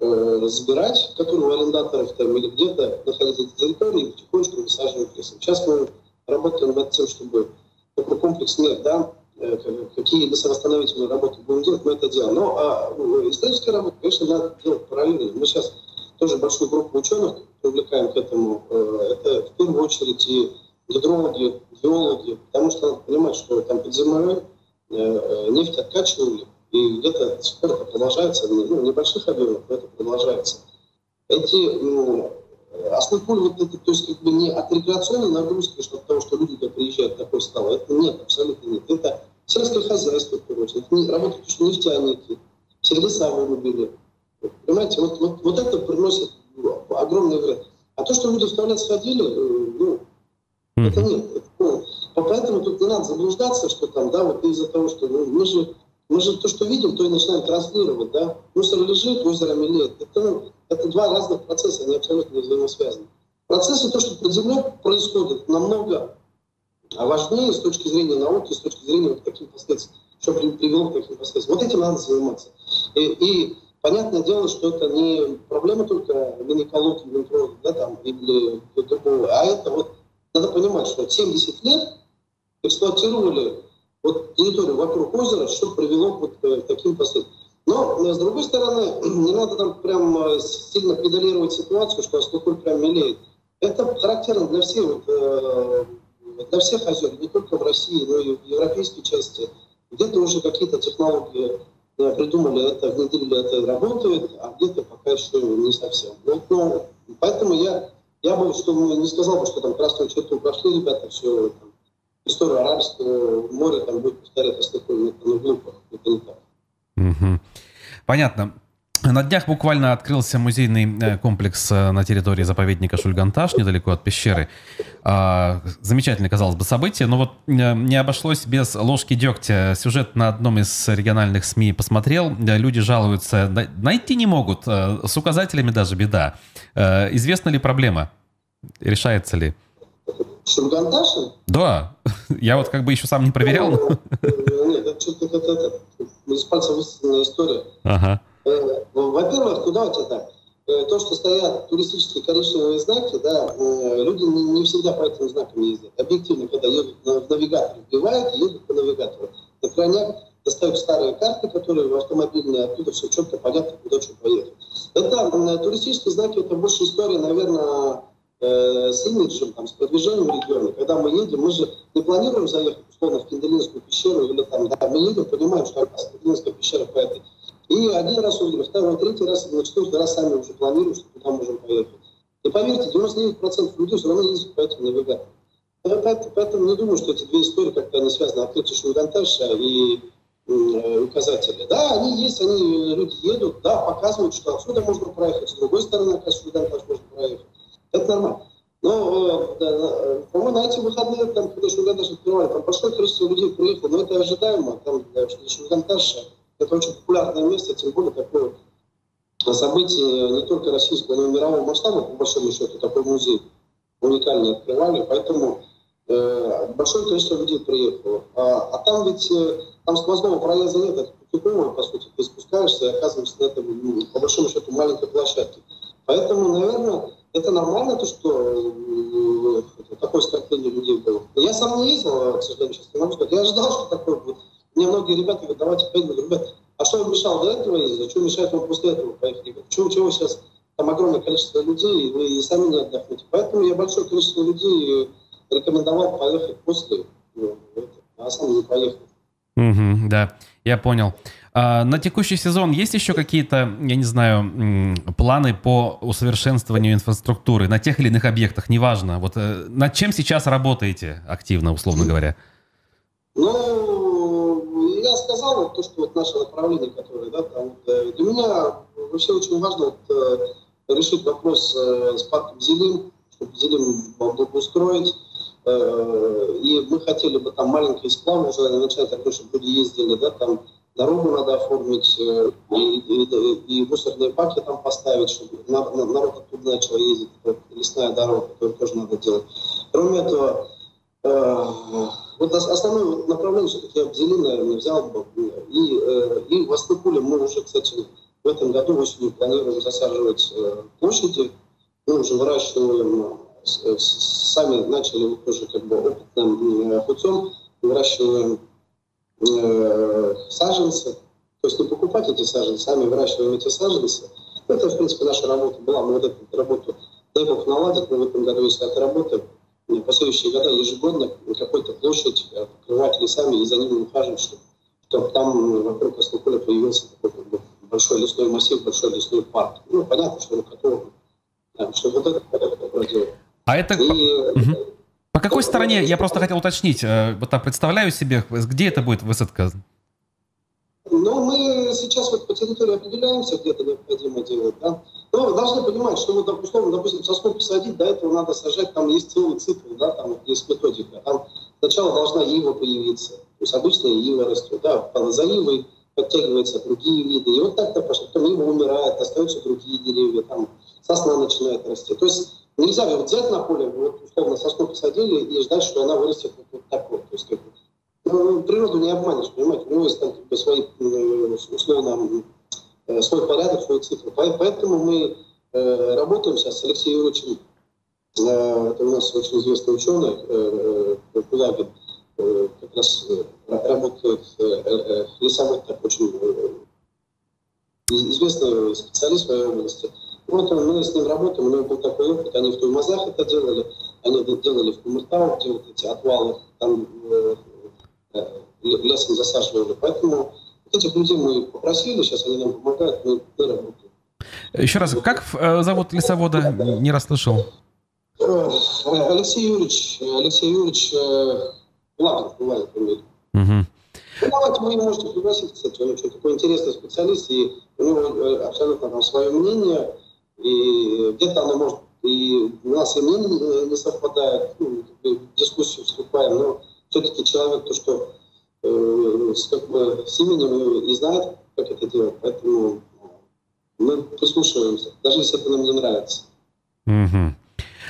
забирать, которые у арендаторов там или где-то находить эти территории и потихонечку высаживать лесом. Сейчас мы работаем над тем, чтобы такой комплекс мер, да, э, какие лесовосстановительные работы будем делать, мы это делаем. Но а, историческая работа, конечно, надо делать параллельно. Мы сейчас тоже большую группу ученых привлекаем к этому. Э, это в первую очередь и гидрологи, геологи, потому что надо понимать, что там под землей э, э, нефть откачивали, и это продолжается, ну, в небольших объемах, но это продолжается. Эти ну, основной пуль, вот это, то есть как бы не от рекреационной нагрузки, что от того, что люди туда приезжают, такой стало, это нет, абсолютно нет. Это сельское хозяйство, очередь. Это работают что нефтяники, все леса вырубили, Понимаете, вот, вот, вот это приносит огромный вред. А то, что люди в туалет сходили, э, ну, это нет. Это, ну, поэтому тут не надо заблуждаться, что там, да, вот из-за того, что ну, мы же мы же то, что видим, то и начинаем транслировать, да. Мусор лежит, озеро мелеет. Это, это два разных процесса, они абсолютно не взаимосвязаны. Процессы, то, что под землей происходит, намного важнее с точки зрения науки, с точки зрения вот таких последствий, что привело к таким последствиям. Вот этим надо заниматься. И, и Понятное дело, что это не проблема только гинекологии, гинекологии, да, там, или другого, а это вот, надо понимать, что 70 лет эксплуатировали вот территорию вокруг озера, что привело вот к таким последствиям. Но, с другой стороны, [clears throat] не надо там прям э, сильно педалировать ситуацию, что Аскокуль прям мелеет. Это характерно для всех, э, для всех озер, не только в России, но и в европейской части. Где-то уже какие-то технологии придумали это, внедрили это, работает, а где-то пока еще не совсем. Вот, ну, поэтому я, я бы что, не сказал бы, что там красную черту прошли ребята, все, там, историю арабского моря там будет повторяться с такой, ну, глупо, это не так. Угу. Понятно. На днях буквально открылся музейный э, комплекс э, на территории заповедника Шульганташ, недалеко от пещеры. А, замечательное, казалось бы, событие, но вот э, не обошлось без ложки дегтя. Сюжет на одном из региональных СМИ посмотрел. Люди жалуются, найти не могут. С указателями даже беда. Известна ли проблема? Решается ли? Шульганташем? Да. [laughs] Я вот как бы еще сам не проверял. Ну, нет, это что-то это, из пальца высосанная история. Ага. Э, во-первых, куда у тебя так? Э, то, что стоят туристические коричневые знаки, да, э, люди не, не всегда по этим знакам ездят. Объективно, когда едут в навигатор, вбивают, едут по навигатору. На крайняк достают старые карты, которые в автомобильные, оттуда все четко понятно, куда что поехать. Это туристические знаки, это больше история, наверное, э, с имиджем, там, с продвижением региона. Когда мы едем, мы же не планируем заехать условно в Кенделинскую пещеру или там, да, мы едем, понимаем, что Кенделинская пещера по этой и один раз увидели, второй, третий раз, на четвертый раз сами уже планируем, что туда можем поехать. И поверьте, 99% людей все равно ездят по этим навигаторам. Поэтому, поэтому не думаю, что эти две истории как-то они связаны. Открытие Шуганташа и э, указатели. Да, они есть, они, люди едут, да, показывают, что отсюда можно проехать, с другой стороны, Шуганташ можно проехать. Это нормально. Но, э, э, по-моему, на эти выходные, там, когда Шуганташ открывали, там большое количество людей приехало, но это ожидаемо. Там, да, Шуганташ это очень популярное место, тем более такое событие не только российского, но и мирового масштаба, по большому счету, такой музей уникальный открывали, поэтому э, большое количество людей приехало. А, а там ведь э, там сквозного проезда нет, это тупиковое, по сути, ты спускаешься и оказываешься на этом, ну, по большому счету, маленькой площадке. Поэтому, наверное, это нормально, то, что э, такое скопление людей было. Я сам не ездил, к сожалению, сейчас не могу сказать. Я ожидал, что такое будет. Мне многие ребята говорят, давайте поедем. Ребят, а что вам мешало до этого ездить? Что мешает вам после этого поехать? Почему, чего сейчас там огромное количество людей, и вы и сами не отдохнете? Поэтому я большое количество людей рекомендовал поехать после, а сам не поехал. Угу, да, я понял. А, на текущий сезон есть еще какие-то, я не знаю, планы по усовершенствованию инфраструктуры на тех или иных объектах, неважно. Вот э, над чем сейчас работаете активно, условно говоря? Ну, я сказал вот то, что вот наше направление, которое, да, там, э, для меня вообще очень важно вот, э, решить вопрос с парком Зелим, чтобы Зелим благоустроить. И мы хотели бы там маленький сплав уже начать, такой, чтобы люди ездили, да, там дорогу надо оформить, и, и, и мусорные баки там поставить, чтобы народ оттуда начал ездить, лесная дорога, которую тоже надо делать. Кроме этого, вот основное направление все-таки я Бзели, наверное, взял бы. И, э, и в Астыпуле мы уже, кстати, в этом году осенью планируем засаживать э, площади. Мы уже выращиваем, э, сами начали тоже как бы опытным путем, выращиваем саженцы. То есть не покупать эти саженцы, сами выращиваем эти саженцы. Это, в принципе, наша работа была. Мы вот эту работу, дай Бог, наладить. Мы в этом году, если отработаем, в последующие года ежегодно какую-то площадь э, покрывать лесами и за ними ухаживать, чтобы, чтобы там вокруг Космополя появился такой как бы, большой лесной массив, большой лесной парк. Ну, понятно, что готовы, да, что вот это, это проделать. А это... И, угу. По какой стороне, я просто хотел уточнить, э, вот так представляю себе, где это будет высадка? Ну, мы сейчас вот по территории определяемся, где это необходимо делать, да. Но вы должны понимать, что вот, допустим, допустим, сосну посадить, до этого надо сажать, там есть целый цикл, да, там есть методика. Там сначала должна ива появиться, то есть обычная ива растет, да, за ивой подтягиваются другие виды, и вот так-то пошло, потом ива умирает, остаются другие деревья, там сосна начинает расти. То есть нельзя вот взять на поле, вот условно сосну посадили и ждать, что она вырастет вот, вот такой. То есть как, ну, природу не обманешь, понимаете, у него есть там как бы свои условно Э, свой порядок, свой цикл. Поэтому мы э, работаем сейчас с Алексеем Юрьевичем, э, это у нас очень известный ученый, Кулагин, как раз работает лесовод, так очень известный специалист в своей области. Вот мы с ним работаем, у него был такой опыт, они в Туймазах это делали, они это делали в Кумертау, где вот эти отвалы, там лесом засаживали. Поэтому Этих людей мы попросили, сейчас они нам помогают, мы, мы работаем. Еще раз, как э, зовут лесовода? Не расслышал. Э, Алексей Юрьевич, Алексей Юрьевич Лагин, Лагин, угу. давайте вы можете пригласить, кстати, он очень такой интересный специалист, и у него э, абсолютно там свое мнение, и где-то оно может, и у нас и мнение не совпадает, ну, в дискуссию вступаем, но все-таки человек, то, что э, с, как бы, с именем и знает, как это делать, поэтому мы прислушиваемся, даже если это нам не нравится. Угу.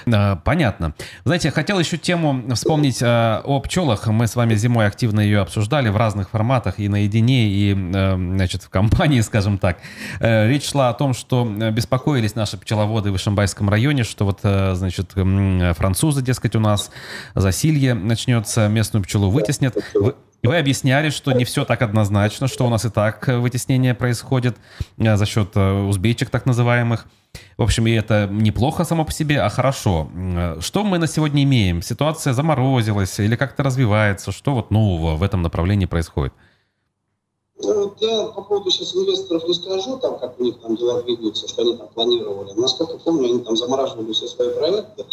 Понятно. Знаете, хотел еще тему вспомнить э, о пчелах. Мы с вами зимой активно ее обсуждали в разных форматах, и наедине, и, э, значит, в компании, [laughs] скажем так. Э, речь шла о том, что беспокоились наши пчеловоды в Ишимбайском районе, что вот, значит, французы, дескать, у нас засилье начнется, местную пчелу вытеснят. Вы, вы объясняли, что не все так однозначно, что у нас и так вытеснение происходит за счет узбечек так называемых. В общем, и это неплохо само по себе, а хорошо. Что мы на сегодня имеем? Ситуация заморозилась или как-то развивается? Что вот нового в этом направлении происходит? Ну, я по поводу сейчас инвесторов не скажу, там, как у них там дела двигаются, что они там планировали. Насколько помню, они там замораживали все свои проекты.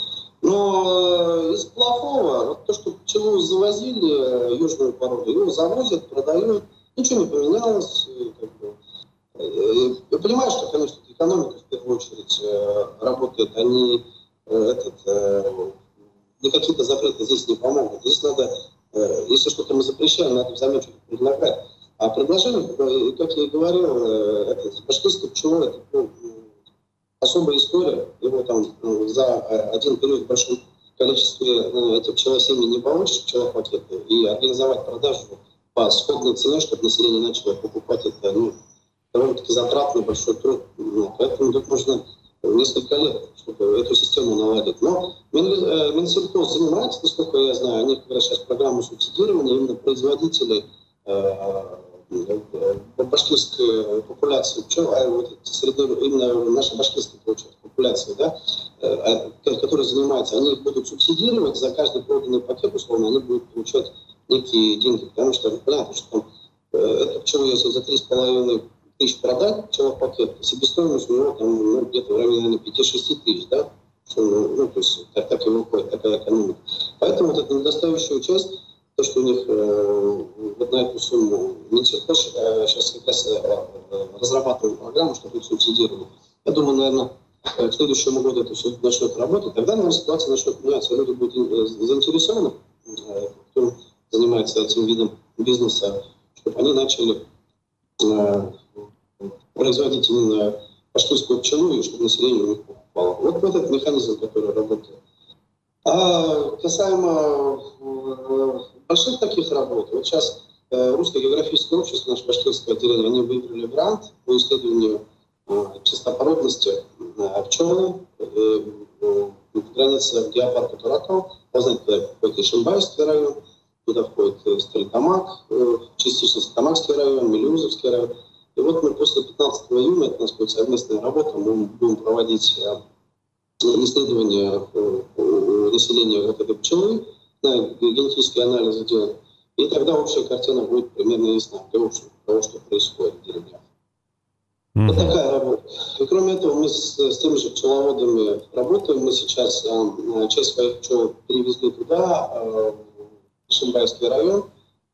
Но э, из плохого, вот то, что пчелу завозили, э, южную породу, его завозят, продают, ничего не поменялось. Как бы. Э, я понимаю, что, конечно, экономика в первую очередь работает, они э, этот, э, никакие-то запреты здесь не помогут. Здесь надо, если что-то мы запрещаем, надо взамен что-то предлагать. А предложение, как я и говорил, это башкирское пчело, это ну, особая история. Его там ну, за один период большом количестве ну, этих пчелосемей не получишь, пчелопакеты, и организовать продажу по сходной цене, чтобы население начало покупать это, ну, довольно-таки затратный большой труд. Ну, поэтому тут нужно несколько лет, чтобы эту систему наладить. Но э, Минсельхоз занимается, насколько я знаю, они как раз сейчас программу субсидирования именно производителей э, э, башкирской популяции пчел, а вот среди именно нашей башкирской получается, популяции, да, которые занимаются, они будут субсидировать, за каждый проданный пакет, условно, они будут получать некие деньги, потому что понятно, что там, эту пчелу, если за 3,5 тысяч продать пчелопакет, себестоимость у него там ну, где-то в районе, наверное, 5-6 тысяч, да, ну, ну, то есть так, так и выходит, такая экономика. Поэтому вот эта недостающая часть, то, что у них э, вот на эту сумму Минсельхоз э, сейчас как раз э, э, разрабатывает программу, чтобы их субсидировать. Я думаю, наверное, э, к следующему году это все начнет работать, тогда, наверное, ситуация начнет меняться, люди будут э, заинтересованы, кто занимается этим видом бизнеса, чтобы они начали производить именно паштурскую пчелу, и чтобы население у них покупало. Вот этот механизм, который работает. А касаемо э, больших таких работ, вот сейчас э, Русское географическое общество, наше башкирское отделение, они выиграли грант по исследованию э, чистопородности пчелы в границе геопарка Тураков. Вы знаете, туда входит район, туда входит Стрельтамак, частично Стамакский район, Мелюзовский район. И вот мы после 15 июня, это у нас будет совместная работа, мы будем проводить исследования населения вот этой пчелы, генетические анализы делать. И тогда общая картина будет примерно ясна для общего того, что происходит в деревнях. Mm-hmm. Вот такая работа. И кроме этого, мы с, с теми же пчеловодами работаем. Мы сейчас э, часть своих пчел перевезли туда, э, в Шимбайский район.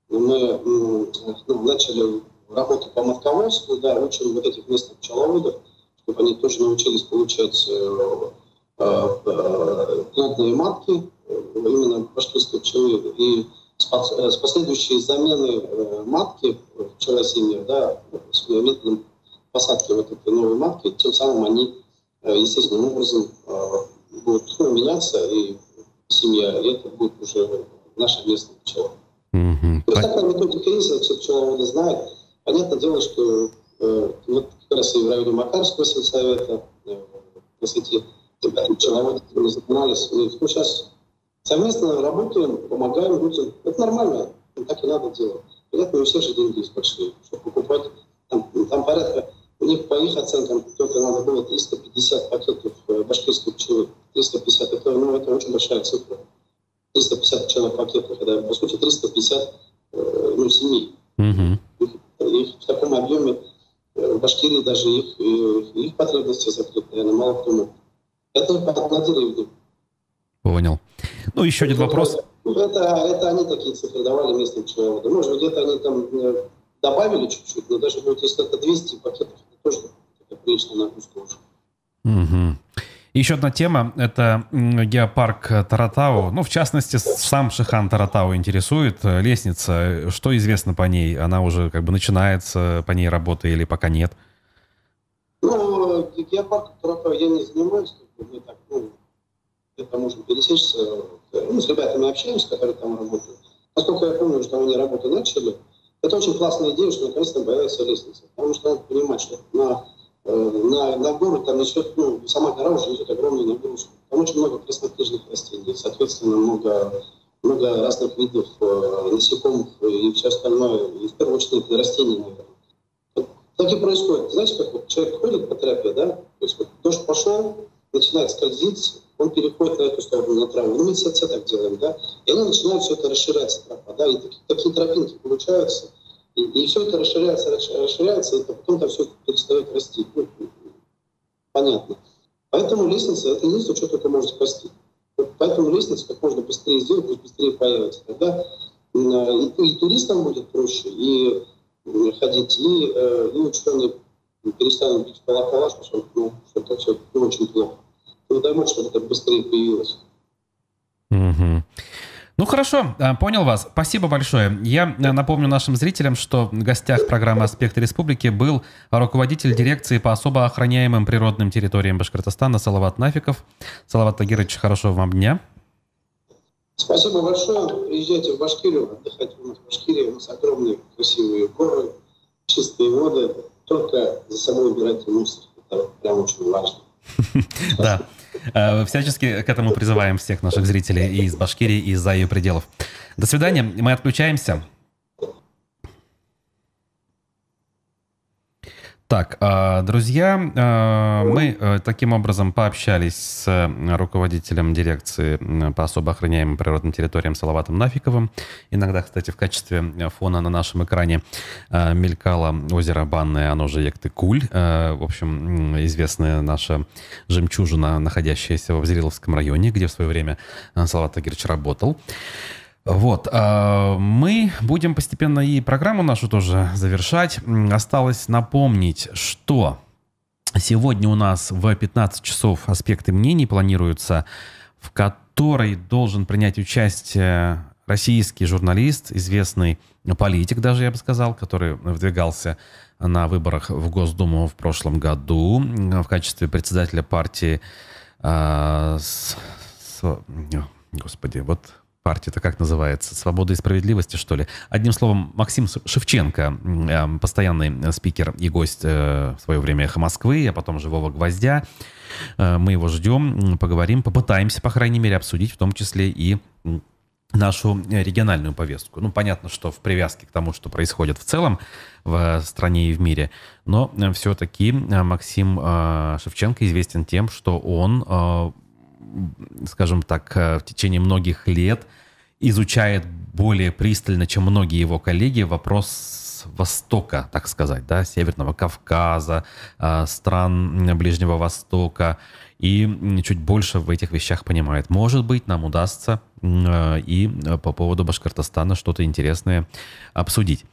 Мы э, ну, начали работу по матководству, да, учим вот этих местных пчеловодов, чтобы они тоже научились получать э плотные матки, э, именно башкирской пчелы, и с, последующей заменой э, матки в пчелосемьях, да, с методом посадки вот этой новой матки, тем самым они э, естественным образом э, будут ну, меняться, и семья, и это будет уже наша местная пчела. Mm-hmm. То есть такая методика есть, все пчеловоды знают. Понятное дело, что э, вот как раз и в районе Макарского сельсовета, э, на сети пчеловодов мы занимались. Мы ну, сейчас совместно работаем, помогаем людям. Это нормально, так и надо делать. Понятно, у всех же деньги большие, чтобы покупать. Там, там порядка, у них по их оценкам только надо было 350 пакетов э, башкирской пчелы. 350, это, ну, это очень большая цифра. 350 пчелных пакетов, это, по сути, 350 э, ну, семей. Угу их в таком объеме э, в Башкирии даже их, их, их потребности закрыты, наверное, мало кто мог. Это деревне. Понял. Ну, еще один вопрос. Это, это они такие цифры давали местным пчеловодам. Может, где-то они там э, добавили чуть-чуть, но даже вот если это 200 пакетов, это тоже это приличная нагрузка уже. Угу. Еще одна тема – это геопарк Таратау. Ну, в частности, сам Шихан Таратау интересует. Лестница, что известно по ней? Она уже как бы начинается по ней работа или пока нет? Ну, геопарк Таратау я не занимаюсь. Мы так, ну, это можно пересечься. Ну, с ребятами общаемся, которые там работают. Насколько я помню, что они работу начали, это очень классная идея, что наконец-то появится лестница. Потому что надо понимать, что на Э, на, на гору там несет, ну, сама гора уже несет огромную нагрузку. Там очень много краснокнижных растений, соответственно, много, много разных видов э, насекомых и все остальное, и в первую очередь растений, наверное. Так и происходит. Знаете, как вот человек ходит по тропе, да, то есть вот дождь пошел, начинает скользить, он переходит на эту сторону, на траву. Ну, мы все так делаем, да, и они начинают все это расширяться, тропа, да, и такие, такие тропинки получаются – и, и все это расширяется, расширяется, и потом там все перестает расти. Ну, понятно. Поэтому лестница – это единственное, что только может спасти. Поэтому лестницу как можно быстрее сделать, пусть быстрее появится. Тогда и, и туристам будет проще, и ходить, и, э, и ученые перестанут бить колокола, что, ну, что это все очень плохо. Бог, чтобы это быстрее появилось. Угу. Ну хорошо, э, понял вас. Спасибо большое. Я э, напомню нашим зрителям, что в гостях программы «Аспекты республики» был руководитель дирекции по особо охраняемым природным территориям Башкортостана Салават Нафиков. Салават Тагирович, хорошего вам дня. Спасибо большое. Приезжайте в Башкирию, отдыхать у нас в Башкирии. У нас огромные красивые горы, чистые воды. Только за собой убирайте мусор. Это прям очень важно. [laughs] Да. Э, всячески к этому призываем всех наших зрителей и из Башкирии, и из-за ее пределов. До свидания. Мы отключаемся. Так, а, друзья, а, мы э, таким образом пообщались с руководителем дирекции по особо охраняемым природным территориям Салаватом Нафиковым. Иногда, кстати, в качестве фона на нашем экране мелькало озеро Банное, оно же Якты-Куль. В общем, известная наша жемчужина, находящаяся в Взриловском районе, где в свое время Салават Агирович работал. Вот, а, мы будем постепенно и программу нашу тоже завершать. Осталось напомнить, что сегодня у нас в 15 часов аспекты мнений планируются, в которой должен принять участие российский журналист, известный политик даже, я бы сказал, который выдвигался на выборах в Госдуму в прошлом году в качестве председателя партии э, с, с, господи, вот партия-то как называется? «Свобода и справедливости», что ли? Одним словом, Максим Шевченко, э, постоянный спикер и гость э, в свое время «Эхо Москвы», а потом «Живого гвоздя». Э, мы его ждем, поговорим, попытаемся, по крайней мере, обсудить в том числе и нашу региональную повестку. Ну, понятно, что в привязке к тому, что происходит в целом в стране и в мире, но все-таки Максим Шевченко известен тем, что он скажем так, э, в течение многих лет изучает более пристально, чем многие его коллеги, вопрос Востока, так сказать, да, Северного Кавказа, э, стран Ближнего Востока, и чуть больше в этих вещах понимает. Может быть, нам удастся э, и по поводу Башкортостана что-то интересное обсудить.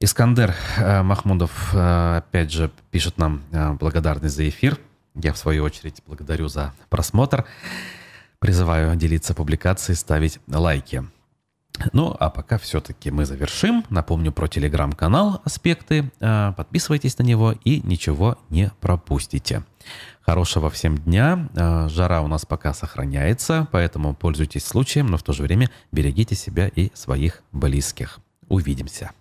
Искандер Махмудов, опять же, пишет нам благодарность за эфир – я, в свою очередь, благодарю за просмотр. Призываю делиться публикацией, ставить лайки. Ну, а пока все-таки мы завершим. Напомню про телеграм-канал «Аспекты». А, подписывайтесь на него и ничего не пропустите. Хорошего всем дня. А, жара у нас пока сохраняется, поэтому пользуйтесь случаем, но в то же время берегите себя и своих близких. Увидимся.